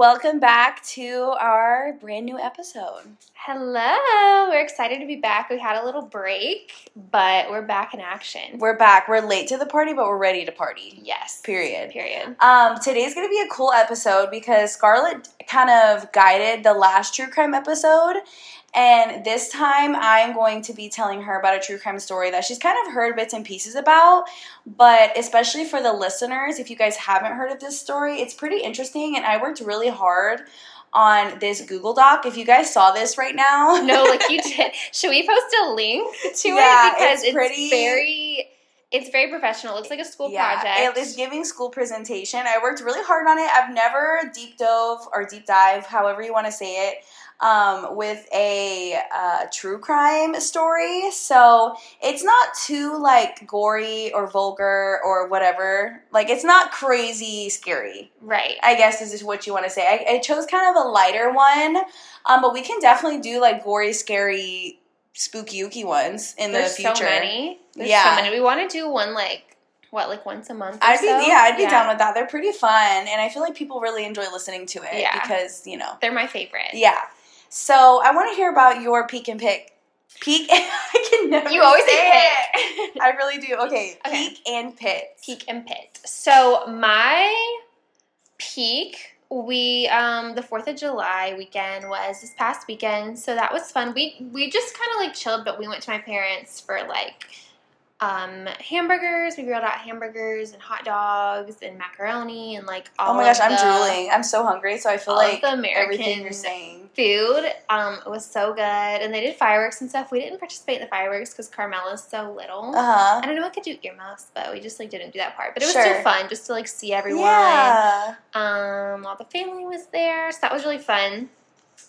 welcome back to our brand new episode. Hello, we're excited to be back. We had a little break, but we're back in action. We're back. We're late to the party, but we're ready to party. yes. Period. Period. Um, today's gonna be a cool episode because Scarlett kind of guided the last true crime episode, and this time I'm going to be telling her about a true crime story that she's kind of heard bits and pieces about. But especially for the listeners, if you guys haven't heard of this story, it's pretty interesting, and I worked really hard on this Google Doc. If you guys saw this right now, No, like you did. Should we post a link to Yeah, it because it's it's, pretty- very it's very professional. It looks like a school yeah, project. it is giving school presentation. I worked really hard on it. I've never deep dove or deep dive, however you want to say it, um, with a uh, true crime story. So it's not too like gory or vulgar or whatever. Like it's not crazy scary. right. I guess this is what you want to say. I, I chose kind of a lighter one, um, but we can definitely do like gory, scary, spooky, ooky ones in There's the future. so many. There's Yeah. so many. We want to do one like what, like once a month? Or I'd be so? yeah, I'd be down with that. They're pretty fun, and I feel like people really enjoy listening to it Yeah. because you know, They're my favorite. yeah. So I want to hear about your peak and pick. Peak, I can never. You always say pick. I really do. Okay, Okay. peek and pit. peak and pit. So my peak, we um the Fourth of July weekend was this past weekend, so that was fun. We we just kind of like chilled, but we went to my parents for like um hamburgers. We grilled out hamburgers and hot dogs and macaroni and like all. Oh my gosh, I'm drooling. I'm so hungry, so I feel like the American everything you're saying. food. Um, it was so good, and they did fireworks and stuff. We didn't participate in the fireworks because Carmela's so little. Uh huh. I don't know what could do earmuffs, but we just like didn't do that part. But it was Sure. still fun just to like see everyone. Yeah. Um, all the family was there, so that was really fun.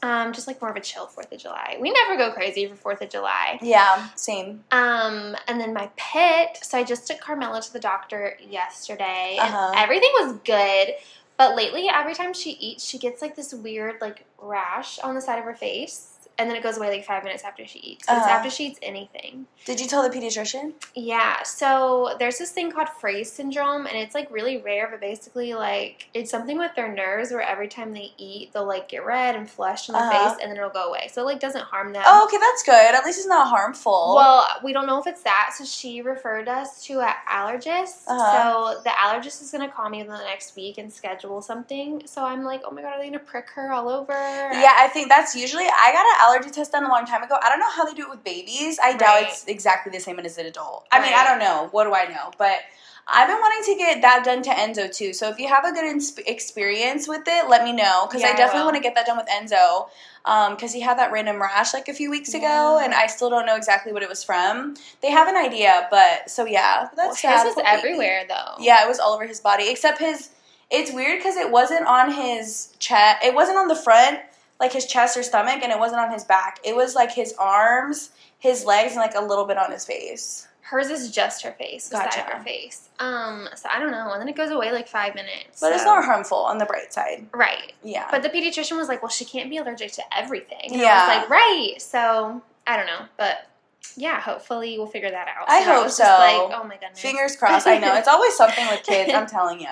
Um, just like more of a chill Fourth of July. We never go crazy for Fourth of July. Yeah. Same. Um, and then my pit. So I just took Carmela to the doctor yesterday, Uh-huh. everything was good. But lately, every time she eats, she gets like this weird like rash on the side of her face, and then it goes away like five minutes after she eats. But It's Uh-huh. after she eats anything. Did you tell the pediatrician? Yeah, so there's this thing called Frey's syndrome, and it's like really rare, but basically, like, it's something with their nerves where every time they eat, they'll like get red and flushed in the Uh-huh. face, and then it'll go away. So, it like, doesn't harm them. Oh, okay, that's good. At least it's not harmful. Well, we don't know if it's that, so she referred us to an allergist. Uh-huh. So the allergist is gonna call me in the next week and schedule something. So I'm like, oh my god, are they gonna prick her all over? Yeah, I think that's usually. I got an allergy test done a long time ago. I don't know how they do it with babies. I doubt it's exactly the same as an adult. I mean, I don't know. What do I know? But I've been wanting to get that done to Enzo too. So if you have a good ins- experience with it, let me know because Yeah, I definitely want to get that done with Enzo. Um, because he had that random rash like a few weeks ago, Yeah. and I still don't know exactly what it was from. They have an idea, but so yeah, Well, that's his was everywhere though. Yeah, it was all over his body except his. It's weird because it wasn't on his chest. It wasn't on the front, like his chest or stomach, and it wasn't on his back. It was like his arms, his legs, and like a little bit on his face. Hers is just her face, the side of her face. Um, so I don't know. And then it goes away like five minutes. But it's so- not harmful on the bright side. right. Yeah. But the pediatrician was like, "Well, she can't be allergic to everything." And Yeah. I was like, "Right." So I don't know, but yeah, hopefully we'll figure that out. I that hope so. Like, oh my goodness. Fingers crossed. I know it's always something with kids. I'm telling you.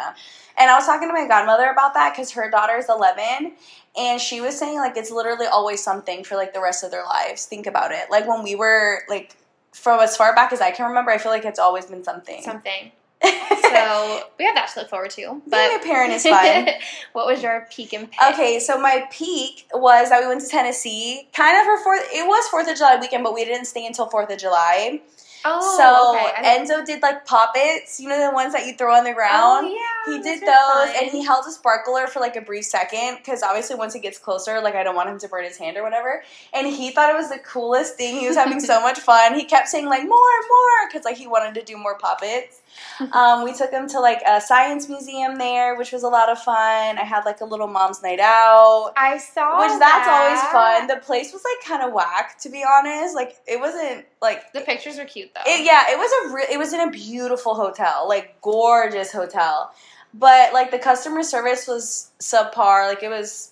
And I was talking to my godmother about that because her daughter is 11, and she was saying like it's literally always something for like the rest of their lives. Think about it. Like when we were like from as far back as I can remember, I feel like it's always been something. something. So we have that to look forward to. But Being a parent is fun. what was your peak and pick? Okay, so my peak was that we went to Tennessee, kind of for fourth. It was Fourth of July weekend, but we didn't stay until Fourth of July. Oh, so okay. Enzo did like poppets, you know the ones that you throw on the oh, ground. Oh, yeah, He did those are those, fun. and he held a sparkler for like a brief second because obviously once he gets closer, like I don't want him to burn his hand or whatever. And he thought it was the coolest thing. He was having so much fun. He kept saying like more, more because like he wanted to do more puppets. Um, we took him to like a science museum there, which was a lot of fun. I had like a little mom's night out. I saw Which that's always fun. The place was like kind of whack, to be honest. Like it wasn't like The pictures were cute though. it, yeah, it was a re- it was in a beautiful hotel, like gorgeous hotel. But like the customer service was subpar. Like it was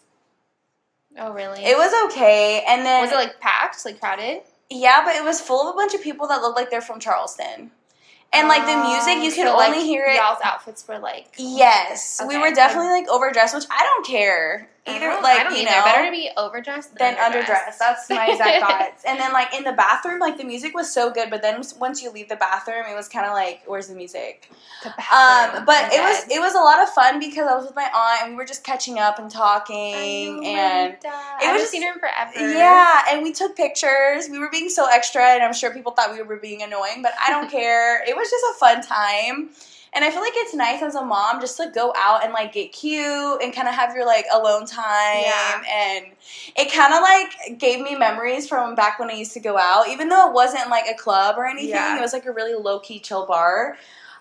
oh really? it was okay. And then was it like packed, like crowded? yeah, but it was full of a bunch of people that looked like they're from Charleston. And like the music, you Oh, could so, only like, hear it. Y'all's outfits were like Yes, we were definitely like overdressed, which I don't care. Either I like I don't you know, better to be overdressed than, than underdressed. That's my exact thoughts. And then like in the bathroom, like the music was so good, but then once you leave the bathroom, it was kind of like, where's the music? The Um, but it was it was a lot of fun because I was with my aunt and we were just catching up and talking and. my it I was just- seen her in forever. Yeah, and we took pictures. We were being so extra, and I'm sure people thought we were being annoying, but I don't care. It was just a fun time. And I feel like it's nice as a mom just to go out and like get cute and kind of have your like alone time. Yeah. And it kind of like gave me memories from back when I used to go out, even though it wasn't like a club or anything. Yeah. It was like a really low key chill bar.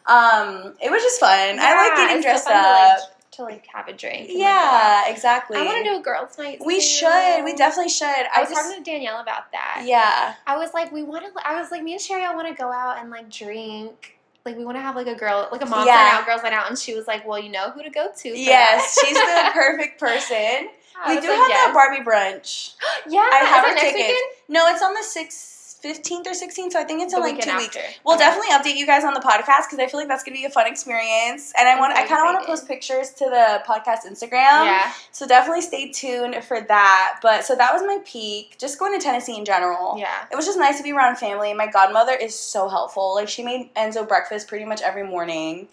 Um, it was just fun. I like getting it's so dressed to, up. like, to like have a drink. and, like, yeah, exactly. I want to do a girls' night. we soon. should. We definitely should. I I was just, talking to Danielle about that. yeah. I was like, we want to. I was like, me and Sherry, I want to go out and like drink. Like we want to have like a girl, like a mom Yeah. night out, girls night out, and she was like, "Well, you know who to go to." Yes, that." she's the perfect person. I We do like, have yes. that Barbie brunch. Yeah, I have her tickets. weekend? No, it's on the sixth, fifteenth or sixteenth. So I think it's in The like two weekend weeks. We'll Okay. definitely update you guys on the podcast because I feel like that's gonna be a fun experience. And I want, I kind of want to post pictures to the podcast Instagram. yeah. So definitely stay tuned for that. But so that was my peak. Just going to Tennessee in general. Yeah. It was just nice to be around family. My godmother is so helpful. Like she made Enzo breakfast pretty much every morning.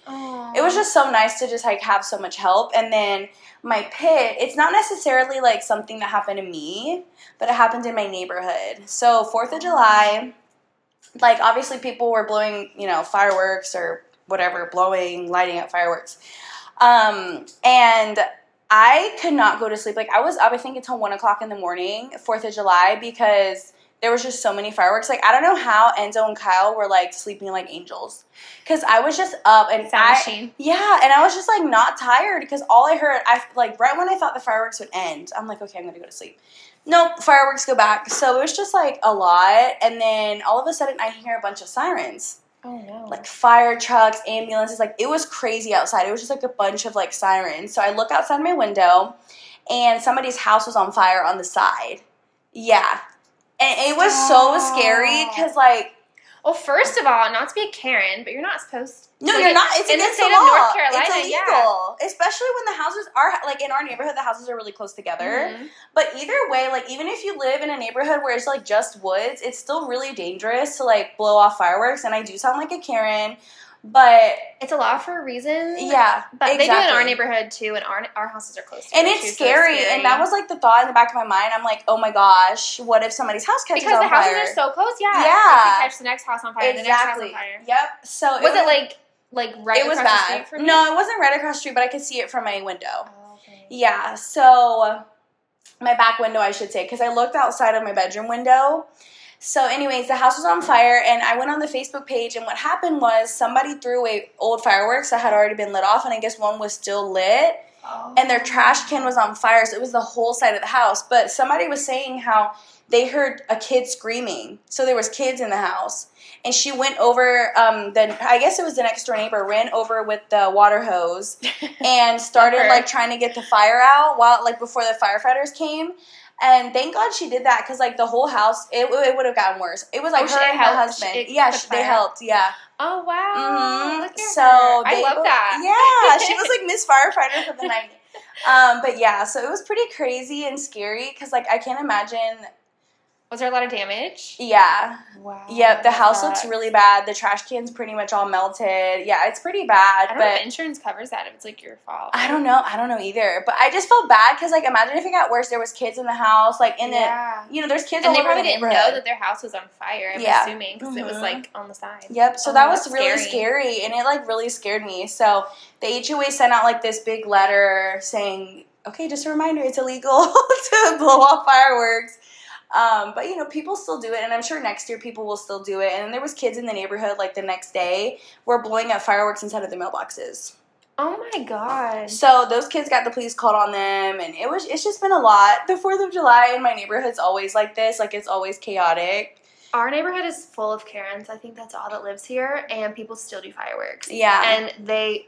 It was just so nice to just like have so much help. And then my pit, it's not necessarily like something that happened to me, but it happened in my neighborhood. So 4th of July, like obviously people were blowing, you know, fireworks or whatever, blowing, lighting up fireworks. Um, and I could not go to sleep. Like I was up, I think until one o'clock in the morning, Fourth of July, because there was just so many fireworks. Like I don't know how Enzo and Kyle were like sleeping like angels, because I was just up and sound I, machine. yeah, and I was just like not tired because all I heard, I like right when I thought the fireworks would end, I'm like, okay, I'm gonna go to sleep. Nope, fireworks go back. So it was just like a lot, and then all of a sudden I hear a bunch of sirens Oh no. like fire trucks, ambulances. Like it was crazy outside. It was just like a bunch of like sirens. So I look outside my window, and somebody's house was on fire on the side. Yeah, and it was so scary because like well, first of all, not to be a Karen, but you're not supposed. to. no, you're not. It's in the state the of. North Carolina. it's illegal, especially when the houses are like in our neighborhood. The houses are really close together. Mhm. But either way, like even if you live in a neighborhood where it's like just woods, it's still really dangerous to like blow off fireworks. And I do sound like a Karen, but It's a law for a reason. yeah, But they do in our neighborhood too, and our our houses are close. And it's too, so scary, and that was like the thought in the back of my mind. I'm like, oh my gosh, what if somebody's house catches because on fire? Because the houses are so close. Yeah, Yeah. Catch the next house on fire. The next house exactly. on fire. Yep. So Was it like like right it was across the bad? street from you? no, it wasn't right across the street, but I could see it from my window. Oh, okay. Yeah. So my back window, I should say, because I looked outside of my bedroom window. So, anyways, the house was on fire, and I went on the Facebook page, and what happened was somebody threw away old fireworks that had already been lit off, and I guess one was still lit. Oh. and their trash can was on fire, so it was the whole side of the house. But somebody was saying how they heard a kid screaming, so there was kids in the house, and she went over. Um, then I guess it was the next door neighbor ran over with the water hose and started like trying to get the fire out while like before the firefighters came. And thank God she did that because like the whole house, it, it would have gotten worse. It was like Oh, her and her husband. It yeah, she, they helped. Yeah. Oh wow! Mhm. So. I love both- that. Yeah, she was like Miss Firefighter for the night. Um, but yeah, so it was pretty crazy and scary because like I can't imagine. Was there a lot of damage? Yeah, Wow. yep. The that house looks really bad. The trash can's pretty much all melted. Yeah, it's pretty bad. I don't know if But insurance covers that if it's like your fault. I don't know. I don't know either. But I just felt bad because like imagine if it got worse. There was kids in the house, like in yeah. the you know, there's kids and all they over probably the didn't know that their house was on fire. I'm Yeah. assuming because it was Mhm. like on the side. Yep. So Oh, that was really scary. scary. and it like really scared me. So the HOA sent out like this big letter saying, "Okay, just a reminder, it's illegal to blow off fireworks." Um, but you know, people still do it, and I'm sure next year people will still do it. And there was kids in the neighborhood like the next day were blowing up fireworks inside of their mailboxes. Oh my god. So those kids got the police called on them, and it was it's just been a lot. The Fourth of July in my neighborhood's always like this, like it's always chaotic. Our neighborhood is full of Karens. I think that's all that lives here, and people still do fireworks. Yeah. And they,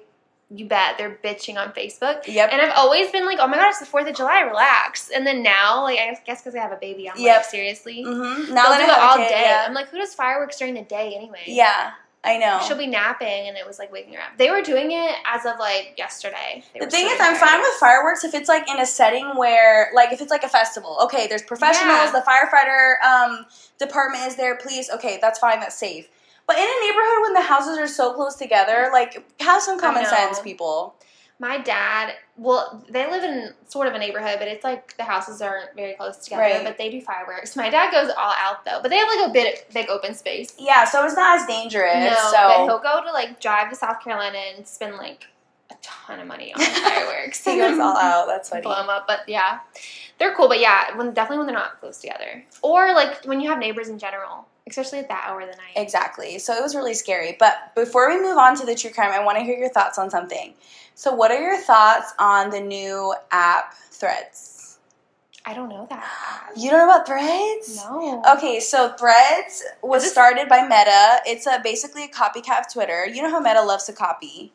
you bet, they're bitching on Facebook. Yep. And I've always been like, oh my god, it's the 4th of July, relax. And then now, like, I guess because I have a baby, I'm Yep. like, seriously? mm-hmm. They'll Now that do it all kid, day. yeah. I'm like, who does fireworks during the day anyway? Yeah. I know. She'll be napping, and it was like waking her up. They were doing it as of like yesterday. The thing is, I'm fine with fireworks if it's like in a setting where, like, if it's like a festival. Okay, there's professionals, Yeah. the firefighter um, department is there, police. Okay, that's fine, that's safe. But in a neighborhood when the houses are so close together, like, have some common sense, people. My dad, well, they live in sort of a neighborhood, but it's like the houses aren't very close together. Right. But they do fireworks. My dad goes all out though, but they have like a bit big open space. Yeah, so it's not as dangerous. no, so but he'll go to like drive to South Carolina and spend like a ton of money on fireworks. he goes all out. That's funny. blow them up. But yeah, they're cool. But yeah, when definitely when they're not close together, or like when you have neighbors in general, especially at that hour of the night. Exactly. So it was really scary. But before we move on to the true crime, I want to hear your thoughts on something. So, what are your thoughts on the new app Threads? I don't know that. You don't know about Threads? No. Okay, so Threads was Is it- started by Meta. It's a basically a copycat of Twitter. You know how Meta loves to copy,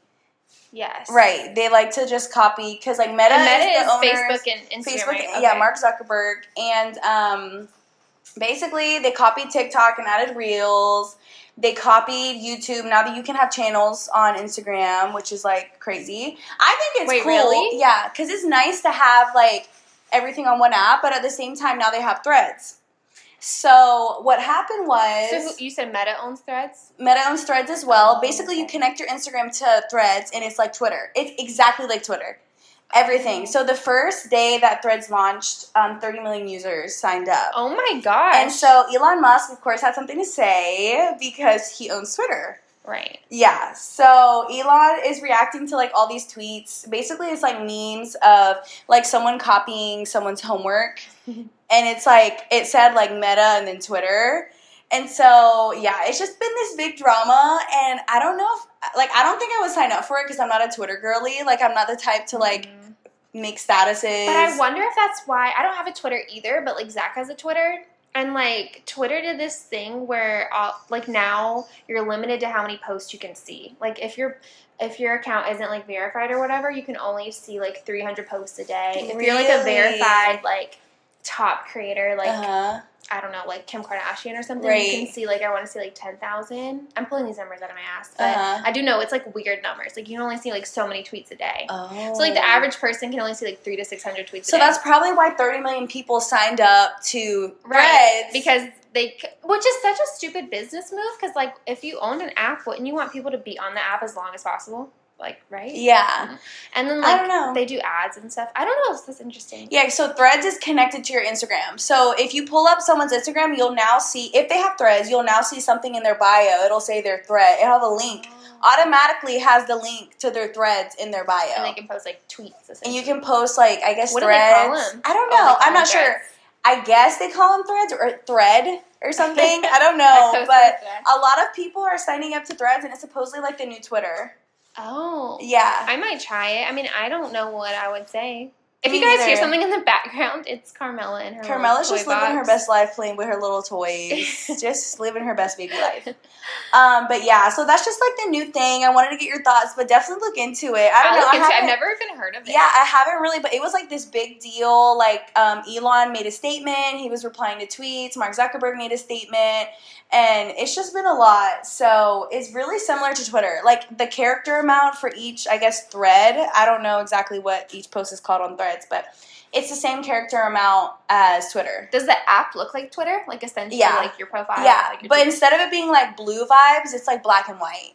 Yes. right? They like to just copy because like Meta, And Meta is is Facebook and Instagram. Facebook, right? yeah, Mark Zuckerberg, and um, basically they copied TikTok and added Reels. They copied YouTube. Now that you can have channels on Instagram, which is like crazy. I think it's Wait, cool. really? Yeah, because it's nice to have like everything on one app, but at the same time, now they have Threads. So what happened was So who, you said Meta owns Threads. Meta owns Threads as well. Basically, you connect your Instagram to Threads, and it's like Twitter. It's exactly like Twitter. Everything. So the first day that Threads launched, um, 30 million users signed up. Oh my god! And so Elon Musk, of course, had something to say because he owns Twitter. right. Yeah. So Elon is reacting to like all these tweets. Basically, it's like memes of like someone copying someone's homework, and it's like it said like Meta and then Twitter. And so yeah, it's just been this big drama, and I don't know if like I don't think I would sign up for it because I'm not a Twitter girly. Like I'm not the type to like Mhm. Make statuses. But I wonder if that's why I don't have a Twitter either. But like Zach has a Twitter, and like Twitter did this thing where uh, like now you're limited to how many posts you can see. Like if your if your account isn't like verified or whatever, you can only see like 300 posts a day. If you're like a verified like top creator, like uh-huh. I don't know, like Kim Kardashian or something, Right. you can see like I want to see like 10,000. I'm pulling these numbers out of my ass, but Uh-huh. I do know it's like weird numbers. Like you can only see like so many tweets a day. Oh. So like the average person can only see like three to six hundred tweets. So a day. that's probably why 30 million people signed up to right Threads because they, which is such a stupid business move. Because like if you owned an app, wouldn't you want people to be on the app as long as possible? Like right? yeah. Mm-hmm. And then like I don't know. they do ads and stuff. I don't know. If that's interesting. Yeah, so Threads is connected to your Instagram. So if you pull up someone's Instagram, you'll now see if they have Threads, you'll now see something in their bio. It'll say their thread. It'll have a link. Oh. Automatically has the link to their Threads in their bio. And they can post like tweets. And you can post like I guess What do they threads. call 'em? I don't Oh, know. call I'm not sure. I guess they call them threads or thread or something. I don't know, but a lot of people are signing up to threads, and it's supposedly like the new Twitter. Oh, Yeah. I might try it. I mean, I don't know what I would say. If Me you guys hear something in the background, it's Carmela and her. Carmela's just living her best life playing with her little toys. just living her best baby life. Um, but yeah, so that's just like the new thing. I wanted to get your thoughts, but definitely look into it. I don't I'll know. I I've never even heard of it. Yeah, I haven't really, but it was like this big deal. Like, um, Elon made a statement. He was replying to tweets. Mark Zuckerberg made a statement. And it's just been a lot. So it's really similar to Twitter. Like, the character amount for each, I guess, thread. I don't know exactly what each post is called on threads, but it's the same character amount as Twitter. Does the app look like Twitter? Like essentially, Yeah. like your profile. Yeah, like your but tweets? instead of it being like blue vibes, it's like black and white.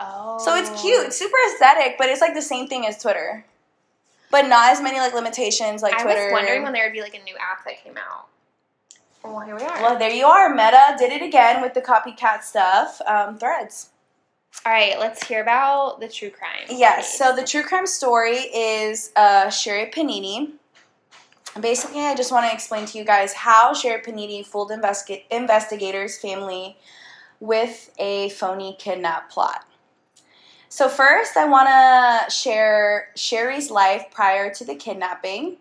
oh, So it's cute, it's super aesthetic, but it's like the same thing as Twitter. But not as many like limitations like I Twitter. was wondering when there would be like a new app that came out. Well, here we are. Well, there you are. Meta did it again with the copycat stuff. Um, threads. All right, let's hear about the true crime. Yes. So the true crime story is uh, Sherri Papini. Basically, I just want to explain to you guys how Sherri Papini fooled investi- investigators' family with a phony kidnap plot. So first, I want to share Sherri's life prior to the kidnapping.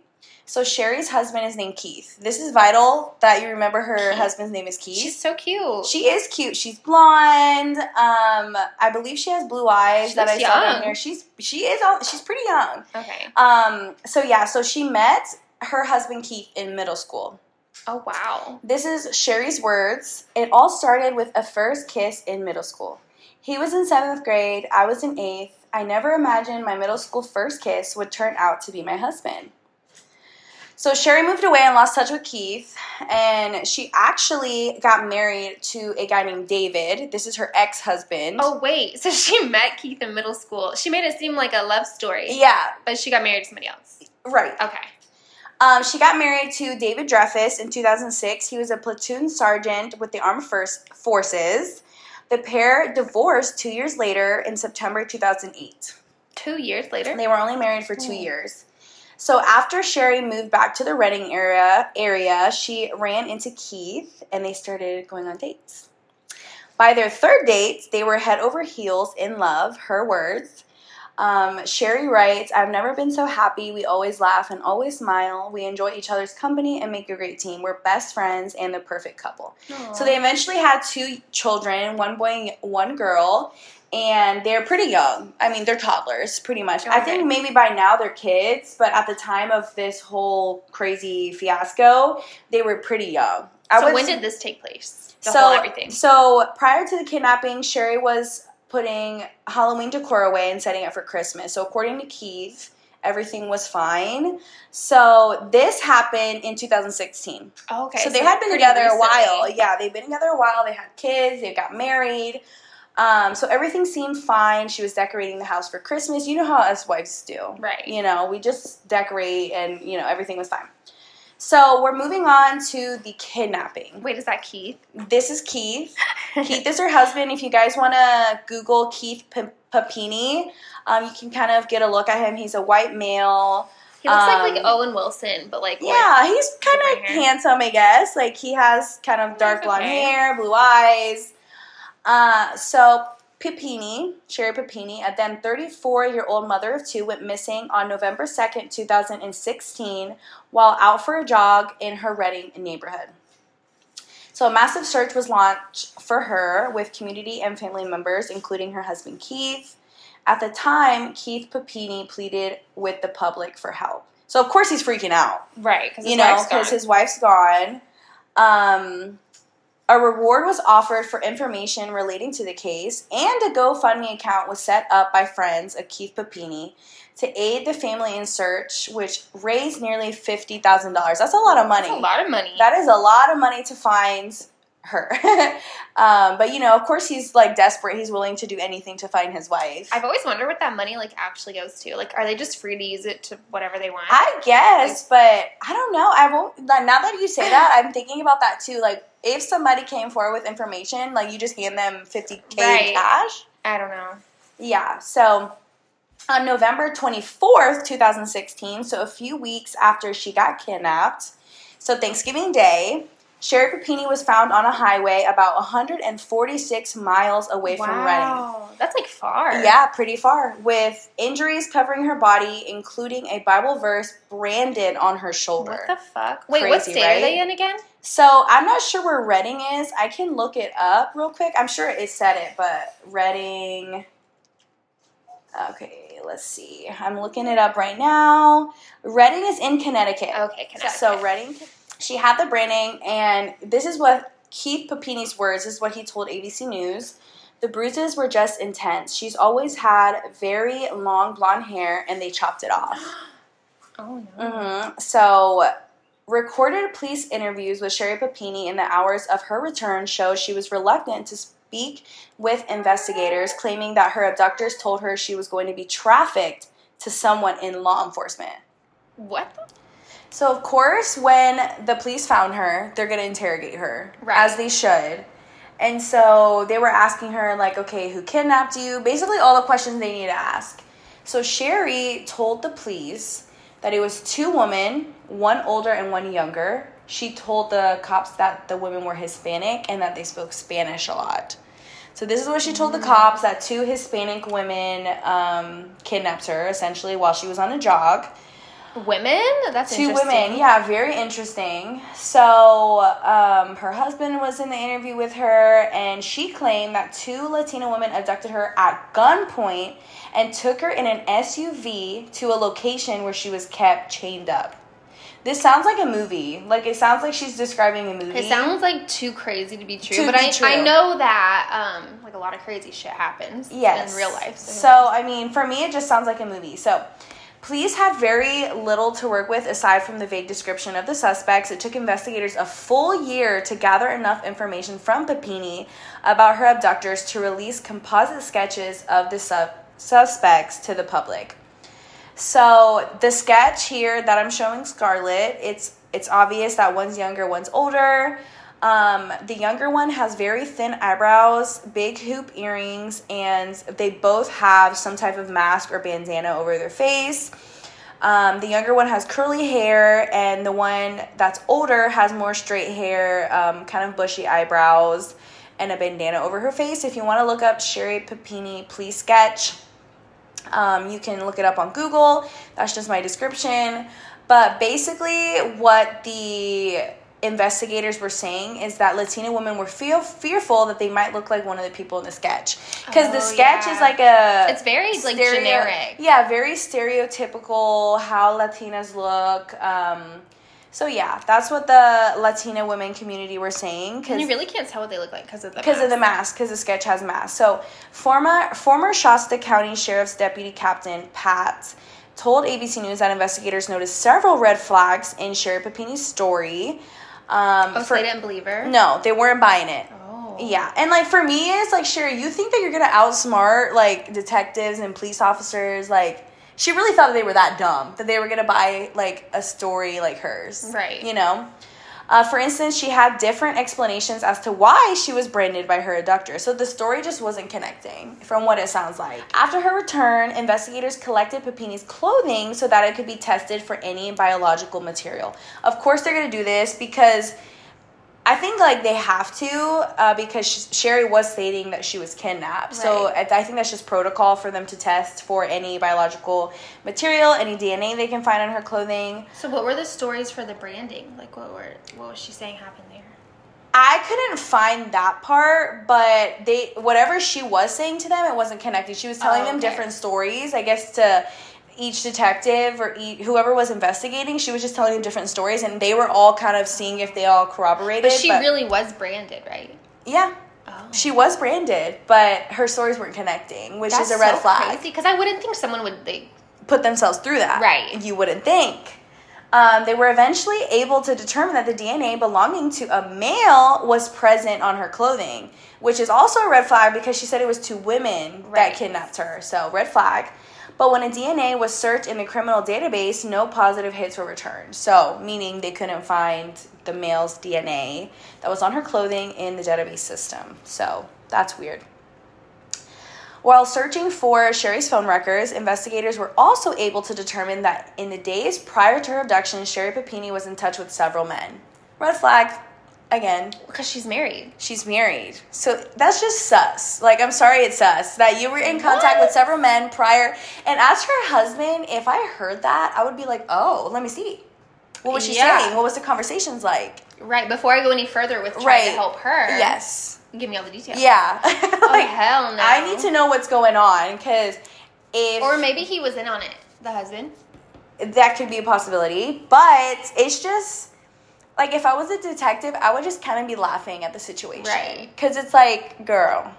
So Sherri's husband is named Keith. This is vital that you remember her Keith. husband's name is Keith. she's so cute. She is cute. She's blonde. Um, I believe she has blue eyes She that I looks saw down young. here. She's she is all, she's pretty young. okay. Um, so yeah, so she met her husband Keith in middle school. Oh wow. This is Sherri's words. It all started with a first kiss in middle school. He was in seventh grade, I was in eighth. I never imagined my middle school first kiss would turn out to be my husband. So Sherri moved away and lost touch with Keith, and she actually got married to a guy named David. This is her ex husband. Oh wait, so she met Keith in middle school. She made it seem like a love story. Yeah, but she got married to somebody else. Right. Okay. Um, she got married to David Dreyfus in 2006. He was a platoon sergeant with the Armed First Forces. The pair divorced two years later in September 2008. Two years later? They were only married for two years. So after Sherri moved back to the Redding area, area, she ran into Keith and they started going on dates. By their third date, they were head over heels in love, her words. Um, Sherri writes, I've never been so happy. We always laugh and always smile. We enjoy each other's company and make a great team. We're best friends and the perfect couple. Aww. So they eventually had two children, one boy, and one girl, and they're pretty young. I mean, they're toddlers, pretty much. I think maybe by now they're kids, but at the time of this whole crazy fiasco, they were pretty young. I so when did this take place? The so, whole everything. So prior to the kidnapping, Sherri was putting Halloween decor away and setting it for Christmas. So according to Keith, everything was fine. So this happened in 2016. Oh, okay. so they had been together a while. Yeah, they've been together a while. They had kids. They got married. Um, so everything seemed fine. She was decorating the house for Christmas. You know how us wives do. Right. You know, we just decorate and, you know, everything was fine. So we're moving on to the kidnapping. Wait, is that Keith? This is Keith. Keith is her husband. If you guys want to Google Keith P- Papini, um, you can kind of get a look at him. He's a white male. He looks like like Um, Owen Wilson, but like Yeah, he's kind of handsome, I guess. Like he has kind of dark blonde okay. hair, blue eyes. Uh, so Papini, Sherri Papini, a then 34-year-old mother of two, went missing on November 2nd, 2016, while out for a jog in her Redding neighborhood. So a massive search was launched for her with community and family members, including her husband Keith. At the time, Keith Papini pleaded with the public for help. So of course he's freaking out right because you know, because his wife's gone. Um, a reward was offered for information relating to the case, and a GoFundMe account was set up by friends of Keith Papini to aid the family in search, which raised nearly fifty thousand dollars. That's a lot of money. That's a lot of money. That is a lot of money to find her. um, but you know, of course, he's like desperate. He's willing to do anything to find his wife. I've always wondered what that money like actually goes to. Like, are they just free to use it to whatever they want? I guess, but I don't know. I won't. Now that you say that, I'm thinking about that too. Like, if somebody came forward with information, like you just hand them 50k Right. cash. I don't know. Yeah. So on November 24th, 2016, so a few weeks after she got kidnapped, so Thanksgiving Day, Sherri Papini was found on a highway about 146 miles away from Redding. That's like far. Yeah, pretty far. With injuries covering her body, including a Bible verse branded on her shoulder. What the fuck? Wait, what state right? are they in again? So I'm not sure where Redding is. I can look it up real quick. I'm sure it said it, but Redding. Okay, let's see. I'm looking it up right now. Redding is in Connecticut. Okay, Connecticut. So Redding, she had the branding, and this is what Keith Papini's words. This is what he told ABC News. The bruises were just intense. She's always had very long blonde hair, and they chopped it off. oh no. hmm So, recorded police interviews with Sherri Papini in the hours of her return show she was reluctant to speak with investigators, claiming that her abductors told her she was going to be trafficked to someone in law enforcement. What? The? So of course, when the police found her, they're gonna interrogate her Right. as they should. And so they were asking her like, okay, who kidnapped you? Basically, all the questions they need to ask. So Sherry told the police that it was two women, one older and one younger. She told the cops that the women were Hispanic and that they spoke Spanish a lot. So this is what she told the cops that two Hispanic women um, kidnapped her essentially while she was on a jog Women? That's two women yeah very interesting so um, her husband was in the interview with her and she claimed that two latina women abducted her at gunpoint and took her in an suv to a location where she was kept chained up This sounds like a movie. Like it sounds like she's describing a movie. It sounds like too crazy to be true, To but be I, true. I know that um, like a lot of crazy shit happens yes. in real life. So, so I mean, for me, it just sounds like a movie. So, police had very little to work with aside from the vague description of the suspects. It took investigators a full year to gather enough information from Papini about her abductors to release composite sketches of the sub- suspects to the public. So the sketch here that I'm showing Scarlett, it's it's obvious that one's younger, one's older. Um, the younger one has very thin eyebrows, big hoop earrings, and they both have some type of mask or bandana over their face. Um, the younger one has curly hair, and the one that's older has more straight hair, um, kind of bushy eyebrows, and a bandana over her face. If you want to look up Sherri Papini, please sketch. Um, you can look it up on Google. That's just my description. But basically, what the investigators were saying is that Latina women were feel fearful that they might look like one of the people in the sketch because the Oh, sketch yeah. is like a It's very like generic. yeah, very stereotypical how Latinas look. Um, so yeah, that's what the Latina women community were saying And because you really can't tell what they look like because of the because of the mask. mask, because the sketch has mask. So former former Shasta County Sheriff's Deputy Captain Pat told ABC News that investigators noticed several red flags in Sherri Papini's story. Um, Oh, so for- they didn't believe her. no, they weren't buying it. Oh. Yeah, and like for me, it's like Sherri, you think that you're gonna outsmart like detectives and police officers? Like she really thought they were that dumb that they were gonna buy like a story like hers, Right. You know. Uh, for instance, she had different explanations as to why she was branded by her abductor. So the story just wasn't connecting from what it sounds like. After her return, investigators collected Papini's clothing so that it could be tested for any biological material. Of course, they're going to do this because I think like they have to uh, because sh- Sherri was stating that she was kidnapped. So I, I think that's just protocol for them to test for any biological material, any DNA they can find on her clothing. So what were the stories for the branding? Like what were what was she saying happened there? I couldn't find that part, but they whatever she was saying to them, it wasn't connected. She was telling Oh, them different stories, I guess to each detective or e- whoever was investigating. She was just telling them different stories, and they were all kind of seeing if they all corroborated. But she really was branded, right? yeah, Oh. she was branded, but her stories weren't connecting, which is a red flag. Because I wouldn't think someone would like Put themselves through that, Right. You wouldn't think. Um, they were eventually able to determine that the DNA belonging to a male was present on her clothing, which is also a red flag because she said it was two women that kidnapped her. So, red flag. But when a DNA was searched in the criminal database, no positive hits were returned. So, meaning they couldn't find the male's DNA that was on her clothing in the database system. So, that's weird. While searching for Sherri's phone records, investigators were also able to determine that in the days prior to her abduction, Sherri Papini was in touch with several men. Red flag, again, because she's married. she's married. So that's just sus. Like, I'm sorry it's sus that you were in contact What? with several men prior. And as her husband, if I heard that, I would be like, oh, let me see. What was she Yeah. saying? What was the conversations like? Right. Before I go any further with trying Right. to help her. Yes. Give me all the details. Yeah. Oh like, hell no. I need to know what's going on because if. Or maybe he was in on it. The husband. that could be a possibility but it's just like if i was a detective i would just kind of be laughing at the situation Right. because it's like girl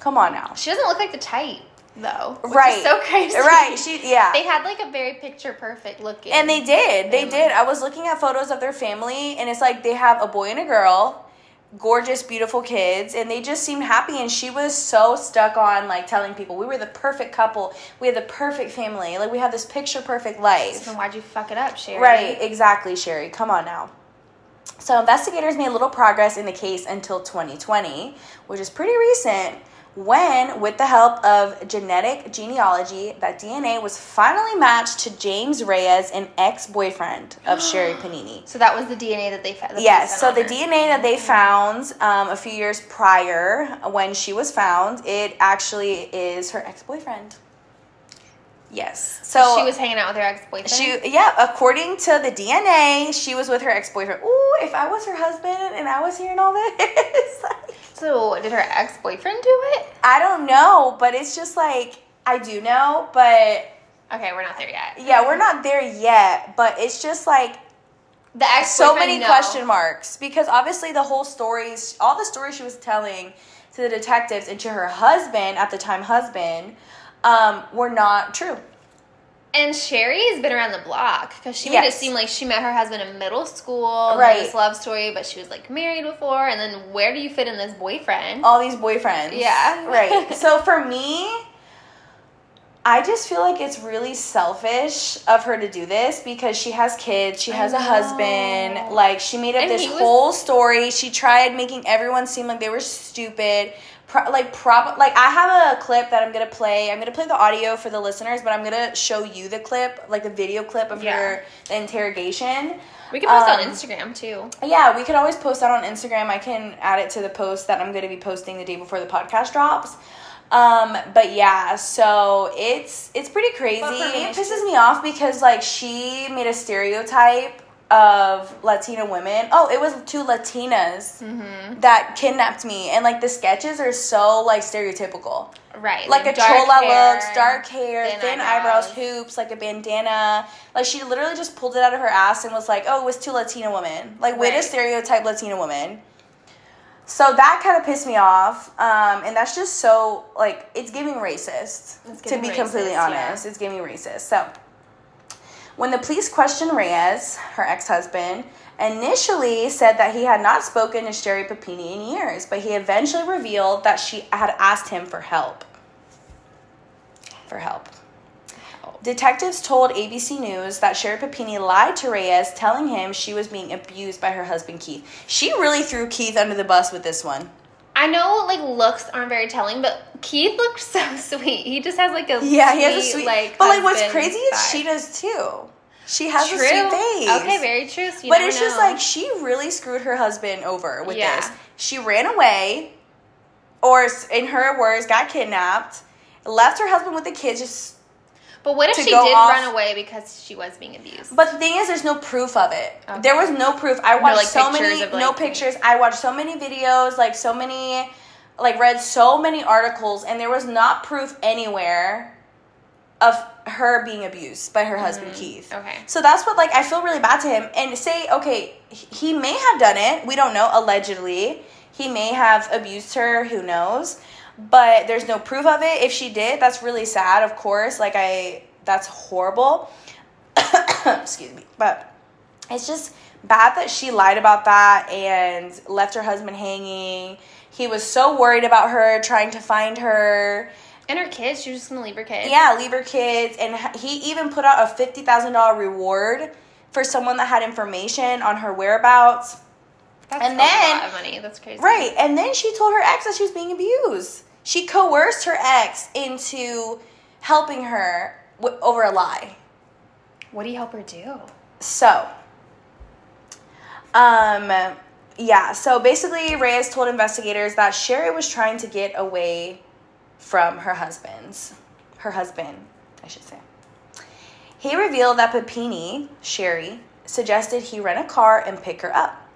come on now She doesn't look like the type though. Which right Is so crazy. right she yeah They had like a very picture perfect looking. and they did they did i was looking at photos of their family and it's like they have a boy and a girl gorgeous beautiful kids and they just seemed happy and she was so stuck on like telling people we were the perfect couple we had the perfect family like we have this picture perfect life So why'd you fuck it up, Sherri? Right, exactly, Sherri. Come on now. So, investigators made little progress in the case until 2020, which is pretty recent, when, with the help of genetic genealogy, that DNA was finally matched to James Reyes, an ex boyfriend of Sherri Papini. So that was the DNA that they found. Yes, so the DNA that they found um, a few years prior when she was found, it actually is her ex boyfriend. Yes. So she was hanging out with her ex boyfriend. she, yeah, according to the DNA, she was with her ex boyfriend. Ooh, if I was her husband and I was hearing all this, So did her ex boyfriend do it? I don't know, but it's just like I do know, but Okay, we're not there yet. Yeah, we're not there yet, but it's just like The ex so many question marks because obviously the whole stories, all the stories she was telling to the detectives and to her husband at the time, husband, um, were not true. And Sherri has been around the block because she made it seem like she met her husband in middle school, Right. right? This love story, but she was like married before. And then where do you fit in this boyfriend? All these boyfriends. Yeah. Right. So for me, I just feel like it's really selfish of her to do this because she has kids, she has a husband. Like she made up And this was- whole story. She tried making everyone seem like they were stupid. Pro- like prob like I have a clip that I'm gonna play. I'm gonna play the audio for the listeners, but I'm gonna show you the clip, like the video clip of Yeah. her the interrogation. we can post um, on Instagram too. Yeah, we could always post that on Instagram. I can add it to the post that I'm to be posting the day before the podcast drops. Um, but yeah, so it's it's pretty crazy. Me, it pisses me off because like she made a stereotype of Latina women. Oh, it was two Latinas Mm-hmm. that kidnapped me, and like the sketches are so like stereotypical Right. like a chola hair, looks, dark hair, thin, thin eyebrows. eyebrows. hoops, like a bandana. Like she literally just pulled it out of her ass and was like, "Oh, it was two Latina women." Like way to stereotype Latina women. So that kind of pissed me off, um, and that's just so like it's giving racist. It's to giving be completely racist, yeah. honest, it's giving racist. So when the police questioned Reyes, her ex-husband, initially said that he had not spoken to Sherri Papini in years, but he eventually revealed that she had asked him for help. For help. Detectives told ABC News that Sherri Papini lied to Reyes, telling him she was being abused by her husband Keith. She really threw Keith under the bus with this one. I know like looks aren't very telling, but Keith looks so sweet. He just has like a Yeah, he has a sweet. like. but like, what's crazy is she does too. She has True. a sweet face. Okay, very true. So but it's just like she really screwed her husband over with Yeah. this. She ran away, or in her words, got kidnapped, left her husband with the kids. Just, But what if she did off- run away because she was being abused? but the thing is, there's no proof of it. Okay. There was no proof. I No, watched like, so many, of, no pictures. I watched so many videos, like so many, like read so many articles, and there was not proof anywhere of her being abused by her mm-hmm. husband Keith. okay. So that's what like I feel really bad to him. And say, okay, he may have done it. We don't know. Allegedly, he may have abused her. Who knows? But there's no proof of it. If she did, that's really sad. Of course, like I, that's horrible. Excuse me, but it's just bad that she lied about that and left her husband hanging. He was so worried about her, trying to find her. And her kids, she was just gonna leave her kids. Yeah, leave her kids. And he even put out a $50,000 reward for someone that had information on her whereabouts. That's And a then- lot of money. That's crazy. Right. And then she told her ex that she was being abused. She coerced her ex into helping her w- over a lie. What do you help her do? So, um, yeah. So basically, Reyes told investigators that Sherri was trying to get away from her husband's, her husband, I should say. He revealed that Papini, Sherri, suggested he rent a car and pick her up.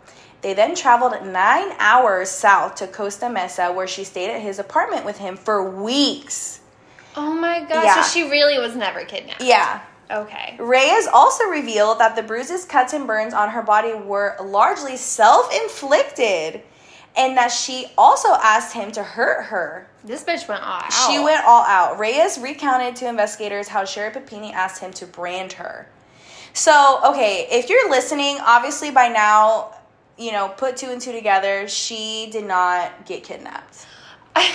They then traveled nine hours south to Costa Mesa, where she stayed at his apartment with him for weeks. Oh my gosh. Yeah. So she really was never kidnapped. Yeah, Okay. Reyes also revealed that the bruises, cuts, and burns on her body were largely self inflicted and that she also asked him to hurt her. This bitch went all out. She went all out. Reyes recounted to investigators how Sherri Papini asked him to brand her. So, okay, if you're listening, obviously by now, you know, put two and two together, she did not get kidnapped.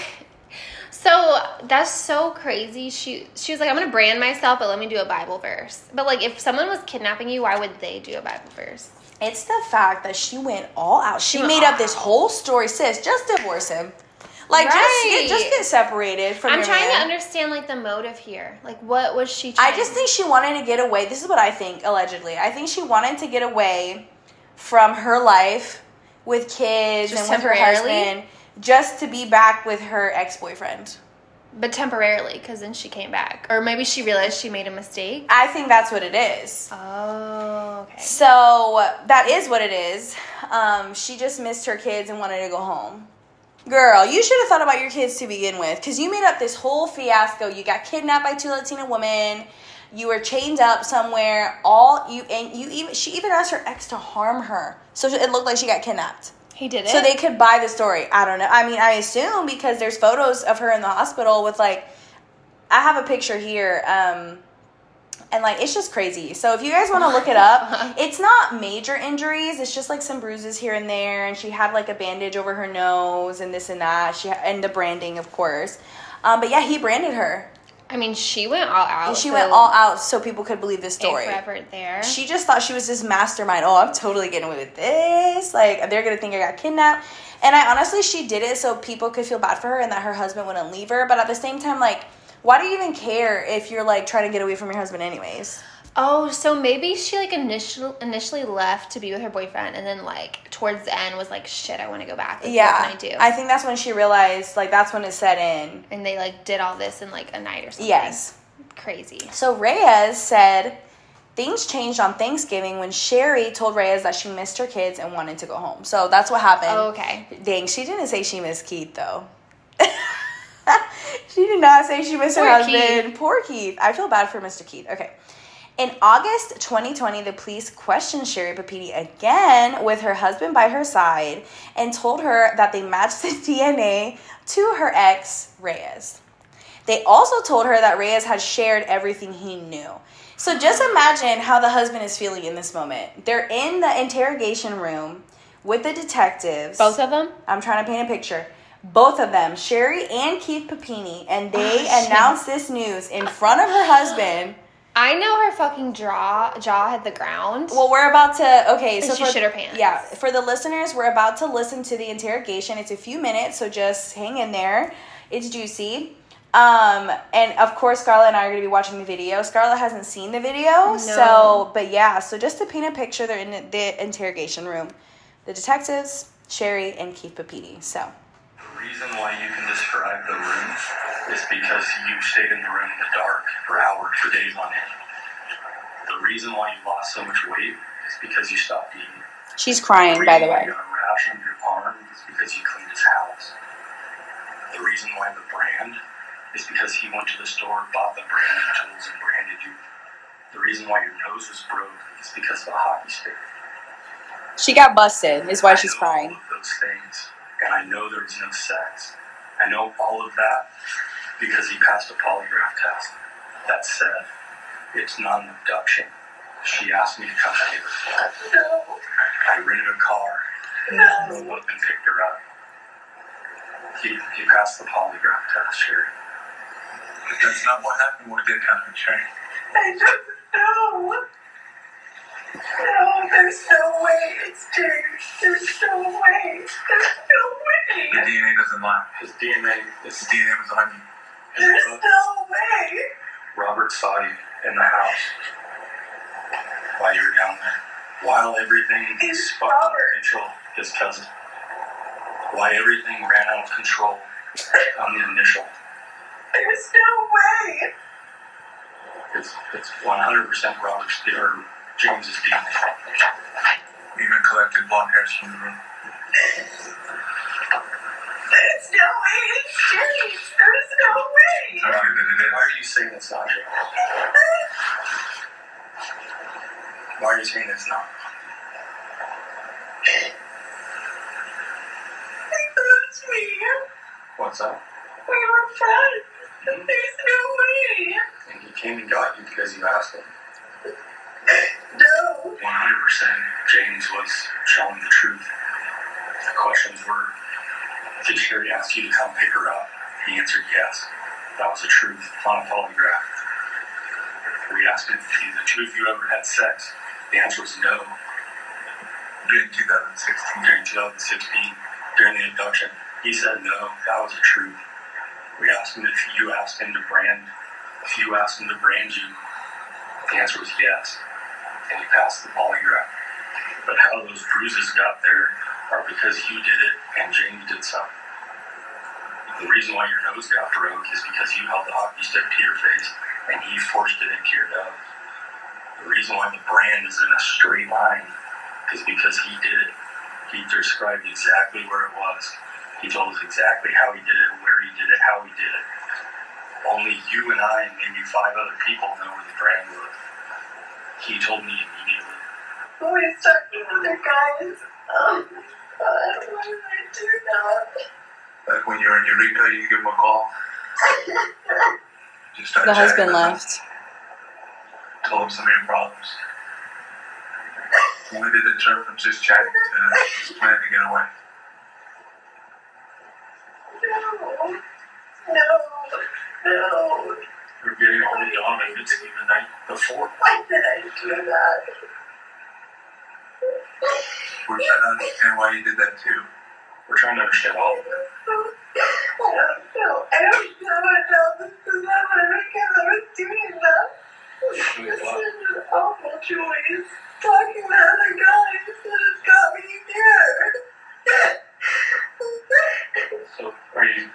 So that's so crazy. She she was like, I'm gonna brand myself, but let me do a Bible verse. But like, if someone was kidnapping you, why would they do a Bible verse? It's the fact that she went all out. She, She made up this whole story, sis. Just divorce him. Like just get, just get separated from I'm trying to understand like the motive here. Like, what was she? Trying I just think she wanted to get away. This is what I think, allegedly. I think she wanted to get away from her life with kids Just and with her husband just to be back with her ex boyfriend. but temporarily, because then she came back, or maybe she realized she made a mistake. I think that's what it is. Oh, okay. So that is what it is. Um, she just missed her kids and wanted to go home. Girl, you should have thought about your kids to begin with, because you made up this whole fiasco. You got kidnapped by two Latina women. You were chained up somewhere. All you and you even she even asked her ex to harm her, so it looked like she got kidnapped. He did it. So they could buy the story. I don't know. I mean, I assume because there's photos of her in the hospital with like, I have a picture here. Um, and like it's just crazy. So if you guys want to look it up, it's not major injuries. It's just like some bruises here and there, and she had like a bandage over her nose and this and that. She and the branding, of course. Um, but yeah, he branded her. I mean, she went all out. And she so went all out so people could believe this story. there. She just thought she was this mastermind. Oh, I'm totally getting away with this. Like they're gonna think I got kidnapped. And I honestly, she did it so people could feel bad for her and that her husband wouldn't leave her. But at the same time, like, why do you even care if you're like trying to get away from your husband anyways? Oh, so maybe she like initially initially left to be with her boyfriend, and then like towards the end was like, shit, I want to go back. Like, yeah, what can I do? I think that's when she realized. Like that's when it set in. and they like did all this in like a night or something. Yes. crazy. So Reyes said things changed on Thanksgiving when Sherri told Reyes that she missed her kids and wanted to go home. So that's what happened. Oh, okay. Dang, she didn't say she missed Keith though. she did not say she missed her Poor husband. Poor Keith. I feel bad for Mr. Keith. Okay. In August 2020, the police questioned Sherri Papini again with her husband by her side and told her that they matched the DNA to her ex, Reyes. They also told her that Reyes had shared everything he knew. So just imagine how the husband is feeling in this moment. They're in the interrogation room with the detectives. Both of them. I'm trying to paint a picture. Both of them, Sherri and Keith Papini, and they Oh, announced this news in front of her husband. I know her fucking jaw jaw hit the ground. Well, we're about to. Okay, so she for, shit her pants. Yeah, for the listeners, we're about to listen to the interrogation. It's a few minutes, so just hang in there. It's juicy. Um, and of course, Scarlett and I are going to be watching the video. Scarlett hasn't seen the video, so but yeah. So just to paint a picture, they're in the interrogation room. The detectives, Sherri and Keith Papini. So reason why you can describe the room is because you stayed in the room in the dark for hours, for days on end. The reason why you lost so much weight is because you stopped eating. she's crying, the by the way. you got a rash on your arm is because you cleaned his house. The reason why the brand is because he went to the store, bought the branding tools, and branded you. The reason why your nose was broke is because of a hockey stick. She got busted, is why I she's crying. Those things, and I know there was no sex. I know all of that because he passed a polygraph test. That said, it's not an abduction. She asked me to come get her. No. I rented a car. No. Drove up and picked her up. He, he passed the polygraph test, Sherri. But that's not what happened. What did happen, Sherri? I don't know. No, there's no way it's Jerry. There's no way. There's no way. The. DNA doesn't lie. His DNA, his DNA was on you. His There's no way. Robert saw you in the house while you were down there. While everything He's spun out of control, his cousin. Why everything ran out of control on the initial. There's no way. It's it's 100% Robert's or James's DNA. Even collected blonde hairs from the room. There's no way it's Jerry. There's no way. Why are you saying it's not James? Why are you saying it's not? That's me. What's up? We were friends. There's no way. And he came and got you because you asked him. No. 100% James was telling the truth. The questions were Did Sherri ask you to come pick her up? He answered yes. That was the truth on a polygraph. We asked him, Did the two of you ever had sex? The answer was no. During 2016. During 2016, during the abduction. He said no. That was the truth. We asked him if you asked him to brand, if you asked him to brand you. The answer was yes and you passed the polygraph. But how those bruises got there are because you did it and James did something. The reason why your nose got broke is because you held the hockey stick to your face and he forced it into your nose. The reason why the brand is in a straight line is because he did it. He described exactly where it was. He told us exactly how he did it, where he did it, how he did it. only you and I and maybe five other people know where the brand was. He told me immediately. Always talking to other guys. Um, God, what did I do now? Like when you're in Eureka, you give him a call. Just start The husband with left. Told him some of your problems. When did it turn from just chatting to just planning to get away? No. No. No. You're getting all the Dawn and Mitski the night before. Why did I do that? We're trying to understand why you did that too. We're trying to understand all of it. I don't know. I don't know what else to do because I was doing that. This what? is an awful choice. Talking to other guys that has got me here. So, are you?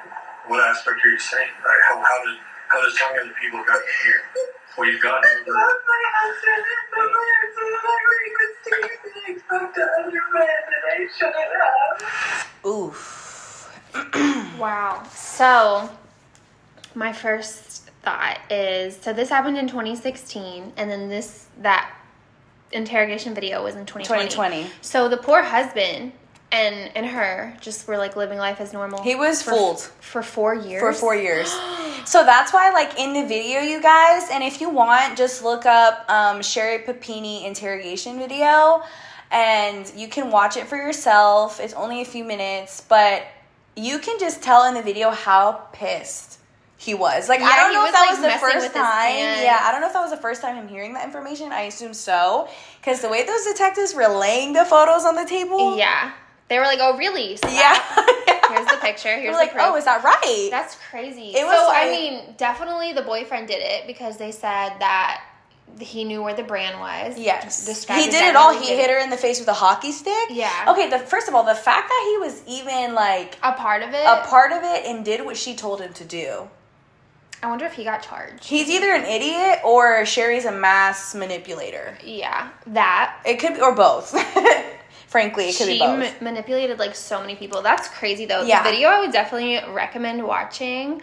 What aspect are you saying? Right? How, how did how does telling other people got you here? Well, you've gotten I over. love my husband and the words and I make mistakes and I spoke to other men and I shouldn't have. Oof. Wow. So, my first thought is so this happened in 2016, and then this that interrogation video was in 2020. 2020. So the poor husband and and her just were like living life as normal. He was for, fooled. for four years. for four years. So that's why, like in the video, you guys, and if you want, just look up um, Sherri Papini interrogation video, and you can watch it for yourself. It's only a few minutes, but you can just tell in the video how pissed he was. Like I don't know if that like, was the first time. Yeah, I don't know if that was the first time him hearing that information. I assume so, because the way those detectives were laying the photos on the table. Yeah. They were like, "Oh, really?" So Yeah. Here's the picture. Here's like, the proof. oh, is that right? That's crazy. It was so like- I mean, definitely the boyfriend did it because they said that he knew where the brand was. Yes. Described he did it all. He did hit her in the face with a hockey stick. Yeah. Okay, the first of all, the fact that he was even like A part of it. a part of it and did what she told him to do. I wonder if he got charged. He's either an idiot or Sherri's a mass manipulator. yeah, that. It could be or both. Frankly, it could she be both. ma- manipulated like so many people. That's crazy though. Yeah. The video I would definitely recommend watching.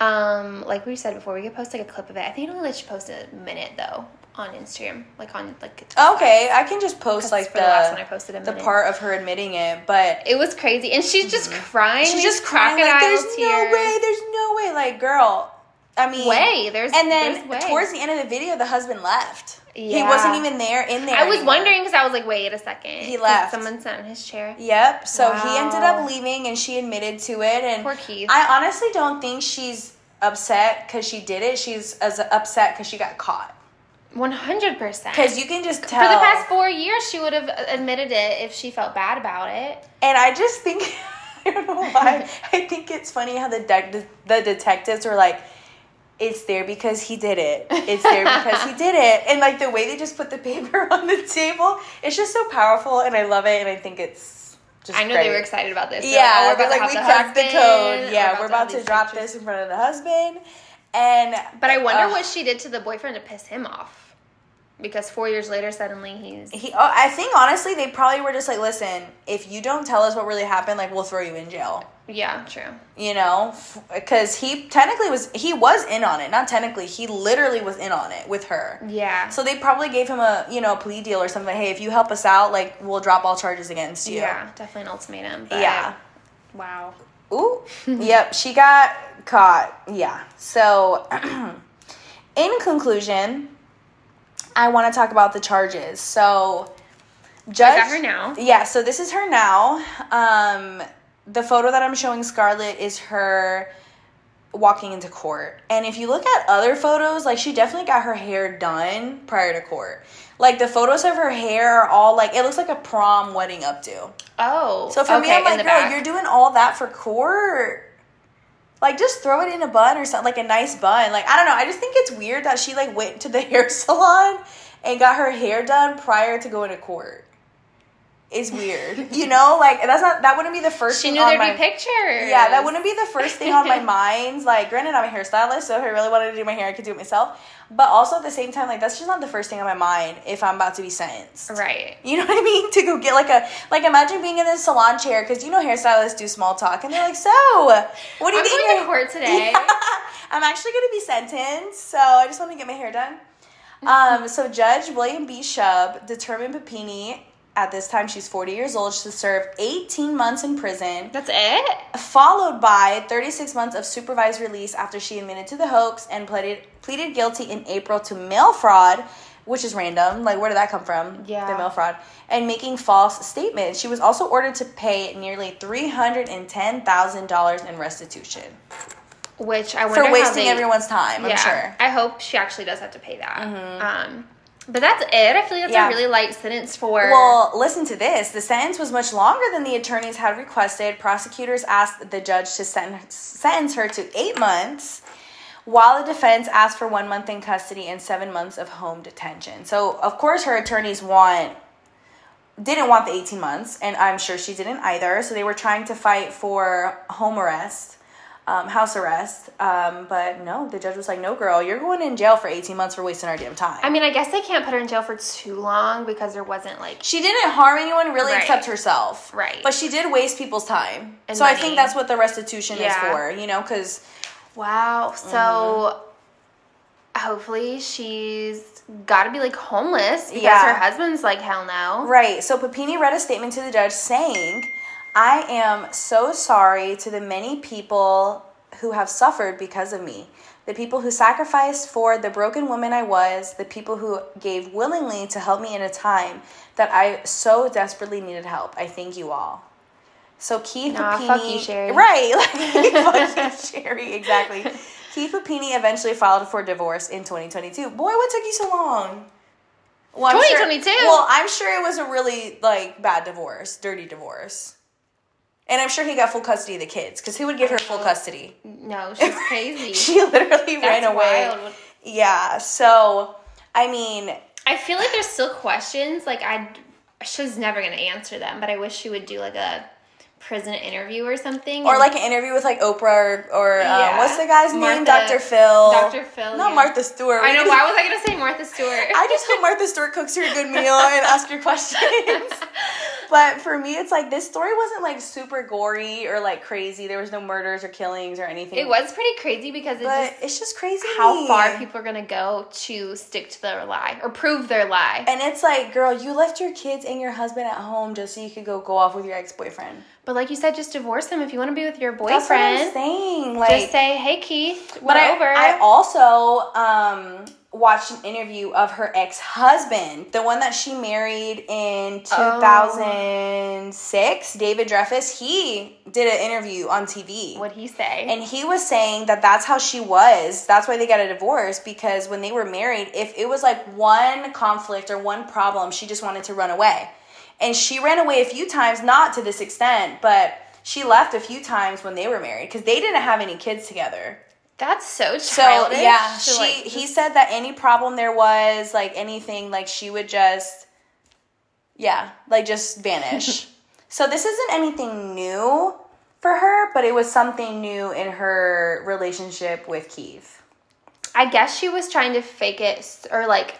Um, like we said before, we could post like a clip of it. I think it only lets you post a minute though on Instagram, like on like. okay, I can just post like for the last one I posted a the part of her admitting it, but It was crazy, and she's just crying. she's just crying like, "There's tears. no way, there's no way." Like, girl, I mean, way. There's And there's then way. towards the end of the video, the husband left. Yeah. He wasn't even there in there. I was anymore. wondering because I was like, wait a second. He left. Someone sat in his chair. Yep. So he ended up leaving, and she admitted to it. And Poor Keith. I honestly don't think she's upset because she did it. She's as upset because she got caught. One hundred percent. Because you can just tell. For the past four years, she would have admitted it if she felt bad about it. and I just think I don't know why. I think it's funny how the de- the detectives were like. It's there because he did it. It's there because he did it. And like the way they just put the paper on the table, it's just so powerful and I love it and I think it's just I know great. they were excited about this. They're Yeah, like, oh, they're we're like, about we to have cracked the code. Yeah, we're about have to these drop pictures. this in front of the husband. And But I wonder Ugh. what she did to the boyfriend to piss him off. Because four years later, suddenly he's. he, oh, I think honestly, they probably were just like, listen, if you don't tell us what really happened, like we'll throw you in jail. Yeah, true. You know, because he technically was he was in on it. Not technically, he literally was in on it with her. Yeah. So they probably gave him a you know a plea deal or something. Hey, if you help us out, like we'll drop all charges against you. Yeah, definitely an ultimatum. But Yeah. Wow. Ooh. yep, she got caught. Yeah. So, in conclusion, I want to talk about the charges. So, judge. Her now? Yeah. So this is her now. Um, the photo that I'm showing Scarlett is her walking into court. And if you look at other photos, like she definitely got her hair done prior to court. Like the photos of her hair are all like it looks like a prom wedding updo. Oh. So for me, I'm like, girl, back. you're doing all that for court. Like, just throw it in a bun or something, like a nice bun. Like, I don't know. I just think it's weird that she like went to the hair salon and got her hair done prior to going to court. Is weird. You know, like that's not that wouldn't be the first She thing knew on there'd my be pictures. yeah, that wouldn't be the first thing on my mind. Like, granted, I'm a hairstylist, so if I really wanted to do my hair, I could do it myself. But also at the same time, like that's just not the first thing on my mind if I'm about to be sentenced. Right. You know what I mean? To go get like a like imagine being in the salon chair because you know hairstylists do small talk and they're like, so what do you I'm think? going your- to court today. I'm actually going to be sentenced, so I just want to get my hair done. Um, so Judge William B. Shubb determined Papini at this time she's 40 years old to serve 18 months in prison That's it? followed by 36 months of supervised release after she admitted to the hoax and pleaded pleaded guilty in April to mail fraud, which is random. Like, where did that come from? Yeah. The mail fraud. And making false statements. She was also ordered to pay nearly $310,000 in restitution Which I wonder for wasting they- everyone's time, I'm sure. Mm-hmm. I hope she actually does have to pay that. Um, but that's it. I feel like that's Yeah. a really light sentence for. Well, listen to this. The sentence was much longer than the attorneys had requested. Prosecutors asked the judge to sentence, sentence her to eight months, while the defense asked for one month in custody and seven months of home detention. So, of course, her attorneys want didn't want the 18 months, and I'm sure she didn't either. So they were trying to fight for home arrest, um, house arrest. Um, but no, the judge was like, "No, girl, you're going in jail for 18 months for wasting our damn time." I mean, I guess they can't put her in jail for too long because there wasn't like. She didn't harm anyone really Right. except herself. Right. But she did waste people's time. And so I think that's what the restitution is for, you know, because Wow. So Mm-hmm. hopefully she's got to be like homeless because Yeah. her husband's like hell no. right. So Papini read a statement to the judge saying, "I am so sorry to the many people who have suffered because of me." The people who sacrificed for the broken woman I was, the people who gave willingly to help me in a time that I so desperately needed help. I thank you all. So Keith Nah, Papini, fuck you, Sherri. right? Like, fuck you, Sherri. Exactly. Keith Papini eventually filed for divorce in 2022. Boy, what took you so long? Well, I'm sure- 2022? well, I'm sure it was a really like bad divorce, dirty divorce, and I'm sure he got full custody of the kids because who would give her full custody? No, she's crazy. she literally ran That's away. wild. Yeah. So, I mean, I feel like there's still questions. Like I, she's never gonna answer them. But I wish she would do like a prison interview or something. or like an interview with like Oprah or, or um, Yeah. what's the guy's name? Dr. Phil. Dr. Phil, Not yeah. Martha Stewart. I know. Why was I gonna say Martha Stewart? I just hope Martha Stewart cooks you a good meal and ask your questions. But for me, it's like this story wasn't like super gory or like crazy. There was no murders or killings or anything. It was pretty crazy because it but just it's just crazy how far people are gonna go to stick to their lie or prove their lie. And it's like, girl, you left your kids and your husband at home just so you could go go off with your ex boyfriend. But like you said, just divorce him if you want to be with your boyfriend. That's what I'm saying. Like, Just say, "Hey Keith, we're but I, over." I also um, watched an interview of her ex husband, the one that she married in Oh. 2006, David Dreyfus. He did an interview on TV. What'd he say? And he was saying that that's how she was. That's why they got a divorce because when they were married, if it was like one conflict or one problem, she just wanted to run away. And she ran away a few times, not to this extent, but she left a few times when they were married because they didn't have any kids together. That's so So childish. yeah, to, she like, he said that any problem there was, like anything, like she would just yeah, like just vanish. so this isn't anything new for her, but it was something new in her relationship with Keith. I guess she was trying to fake it or like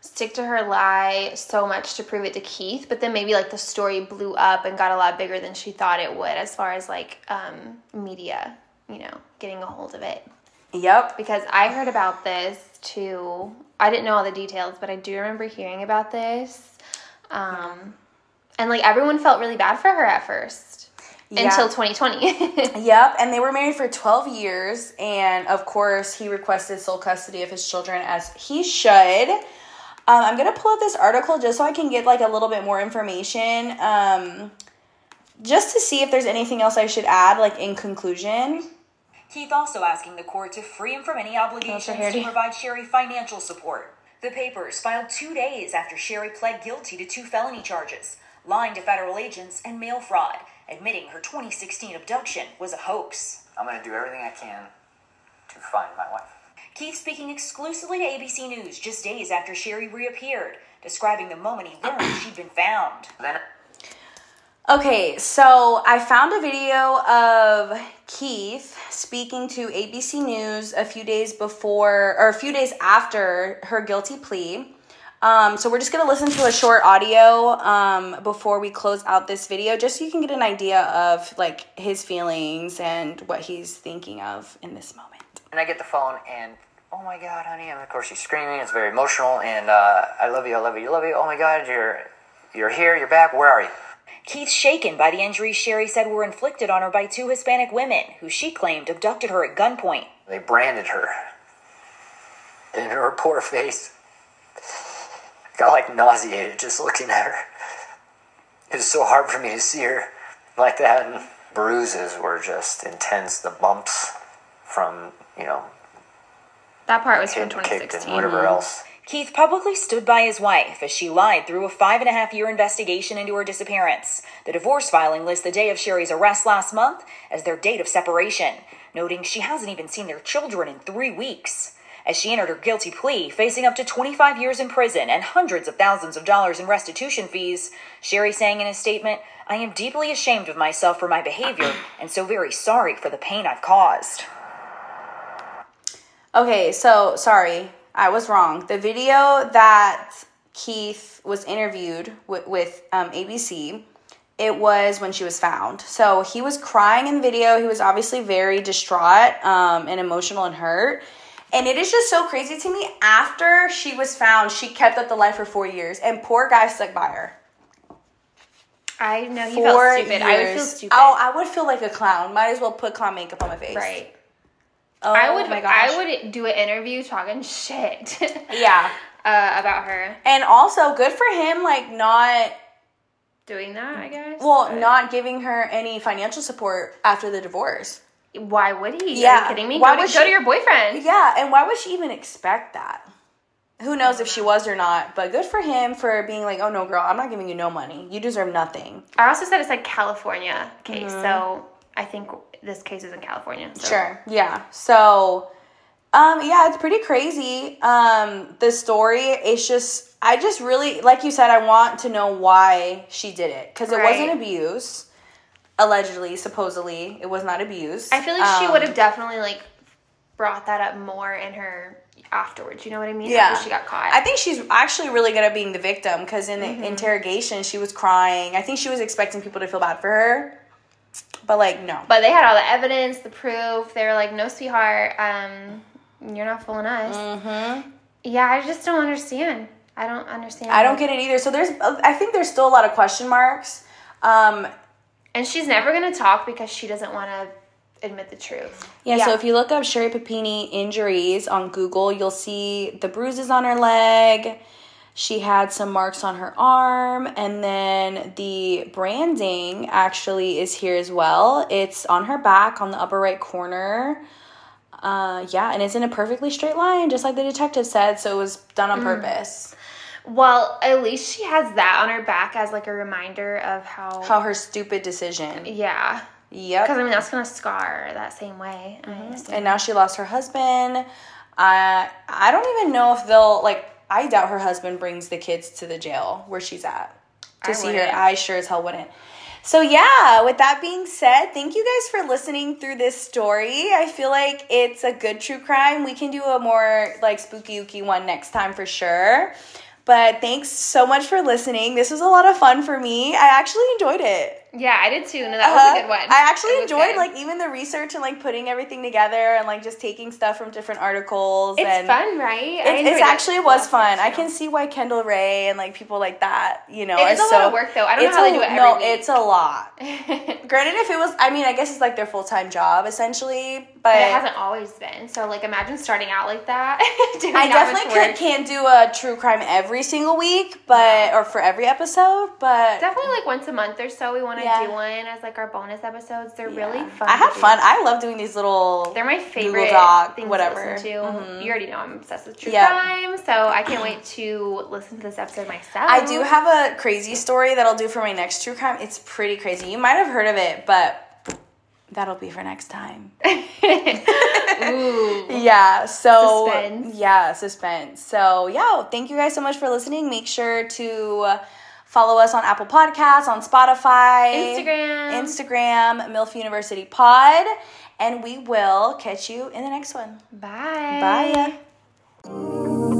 stick to her lie so much to prove it to Keith, but then maybe like the story blew up and got a lot bigger than she thought it would as far as like um media, you know, getting a hold of it. Yep. Because I heard about this too. I didn't know all the details, but I do remember hearing about this. Um and like everyone felt really bad for her at first Yeah. until 2020. Yep, and they were married for 12 years, and of course, he requested sole custody of his children as he should. Um, I'm gonna pull up this article just so I can get like a little bit more information, um, just to see if there's anything else I should add, like in conclusion. Keith also asking the court to free him from any obligations to provide Sherri financial support. The papers filed two days after Sherri pled guilty to two felony charges lying to federal agents and mail fraud, admitting her 2016 abduction was a hoax. I'm going to do everything I can to find my wife. Keith speaking exclusively to ABC News just days after Sherri reappeared, describing the moment he learned she'd been found. Then Okay, so I found a video of Keith speaking to ABC News a few days before, or a few days after her guilty plea. Um, so we're just gonna listen to a short audio um, before we close out this video, just so you can get an idea of like his feelings and what he's thinking of in this moment. And I get the phone, and oh my god, honey! And of course she's screaming. It's very emotional, and uh, I love you, I love you, I love you. Oh my god, you're you're here, you're back. Where are you? Keith shaken by the injuries Sherri said were inflicted on her by two Hispanic women who she claimed abducted her at gunpoint. They branded her. And her poor face. I got like nauseated just looking at her. It was so hard for me to see her like that. And bruises were just intense. The bumps from, you know, That part was from getting kicked 2016. and whatever else. Keith publicly stood by his wife as she lied through a five and a half year investigation into her disappearance. The divorce filing lists the day of Sherri's arrest last month as their date of separation, noting she hasn't even seen their children in three weeks. As she entered her guilty plea, facing up to 25 years in prison and hundreds of thousands of dollars in restitution fees, Sherri sang in a statement, I am deeply ashamed of myself for my behavior and so very sorry for the pain I've caused. Okay, so sorry, I was wrong. The video that Keith was interviewed with, with um, ABC, it was when she was found. So he was crying in the video. He was obviously very distraught um, and emotional and hurt. And it is just so crazy to me. After she was found, she kept up the life for four years, and poor guy stuck by her. I know he Four felt stupid. I would years. feel stupid. Oh, I would feel like a clown. Might as well put clown makeup on my face. right. Oh, I would. My gosh. I would do an interview talking shit. Yeah. Uh, about her And also, good for him, like not doing that. I guess. Well, But not giving her any financial support after the divorce. Why would he? Are Yeah. you kidding me? Why go, would to, go to your boyfriend. Yeah, and why would she even expect that? Who knows if she was or not, but good for him for being like, oh no, girl, I'm not giving you no money. You deserve nothing. I also said it's like California case, so I think this case is in California. So. Sure. Yeah. So, um, yeah, it's pretty crazy. Um, the story is just, I just really, like you said, I want to know why she did it because it Right. wasn't abuse. Allegedly, supposedly, it was not abuse. I feel like she Um, would have definitely like brought that up more in her afterwards. You know what I mean? Yeah. After she got caught. I think she's actually really good at being the victim because in the Mm-hmm. interrogation she was crying. I think she was expecting people to feel bad for her, but like no. but they had all the evidence, the proof. They were like, "No, sweetheart, um, you're not fooling us." Mm-hmm. Yeah, I just don't understand. I don't understand. I don't get it either. So there's, I think there's still a lot of question marks. Um, And she's never gonna talk because she doesn't want to admit the truth. yeah, Yeah. So if you look up Sherri Papini injuries on Google, you'll see the bruises on her leg. She had some marks on her arm, and then the branding actually is here as well. It's on her back on the upper right corner. Uh, yeah, and it's in a perfectly straight line, just like the detective said. So it was done on mm. purpose. Well, at least she has that on her back as like a reminder of how. How her stupid decision. yeah, Yep. because I mean that's gonna scar that same way. Mm-hmm. Assume. and now she lost her husband. I I don't even know if they'll like. I doubt her husband brings the kids to the jail where she's at to I see wouldn't. her. I sure as hell wouldn't. So yeah, with that being said, thank you guys for listening through this story. I feel like it's a good true crime. We can do a more like spooky ooky one next time for sure. But thanks so much for listening. This was a lot of fun for me. I actually enjoyed it. Yeah, I did too. No, that Uh-huh. was a good one. I actually enjoyed good. like even the research and like putting everything together and like just taking stuff from different articles. It's and fun, right? It's, it actually was fun. I can see why Kendall Rae and like people like that, you know, It is a so lot of work, though. I don't know how a- they do it every No, week. it's a lot. Granted, if it was, I mean, I guess it's like their full time job essentially, but, But it hasn't always been. So like imagine starting out like that. I definitely could, can't do a true crime every single week, but or for every episode, but Definitely like once a month or so we want to Yeah. do one as like our bonus episodes. They're yeah. really fun. I have fun. I love doing these little. They're my favorite Doc, things whatever. to to. Mhm. You already know I'm obsessed with true Yep. crime, so I can't wait to listen to this episode myself. I do have a crazy story that I'll do for my next true crime. It's pretty crazy. You might have heard of it, but that'll be for next time. Ooh. Yeah, so Suspense. yeah, suspense. So, yeah, thank you guys so much for listening. Make sure to uh, Follow us on Apple Podcasts, on Spotify, Instagram, Instagram, MILF University Pod, and we will catch you in the next one. Bye. Bye.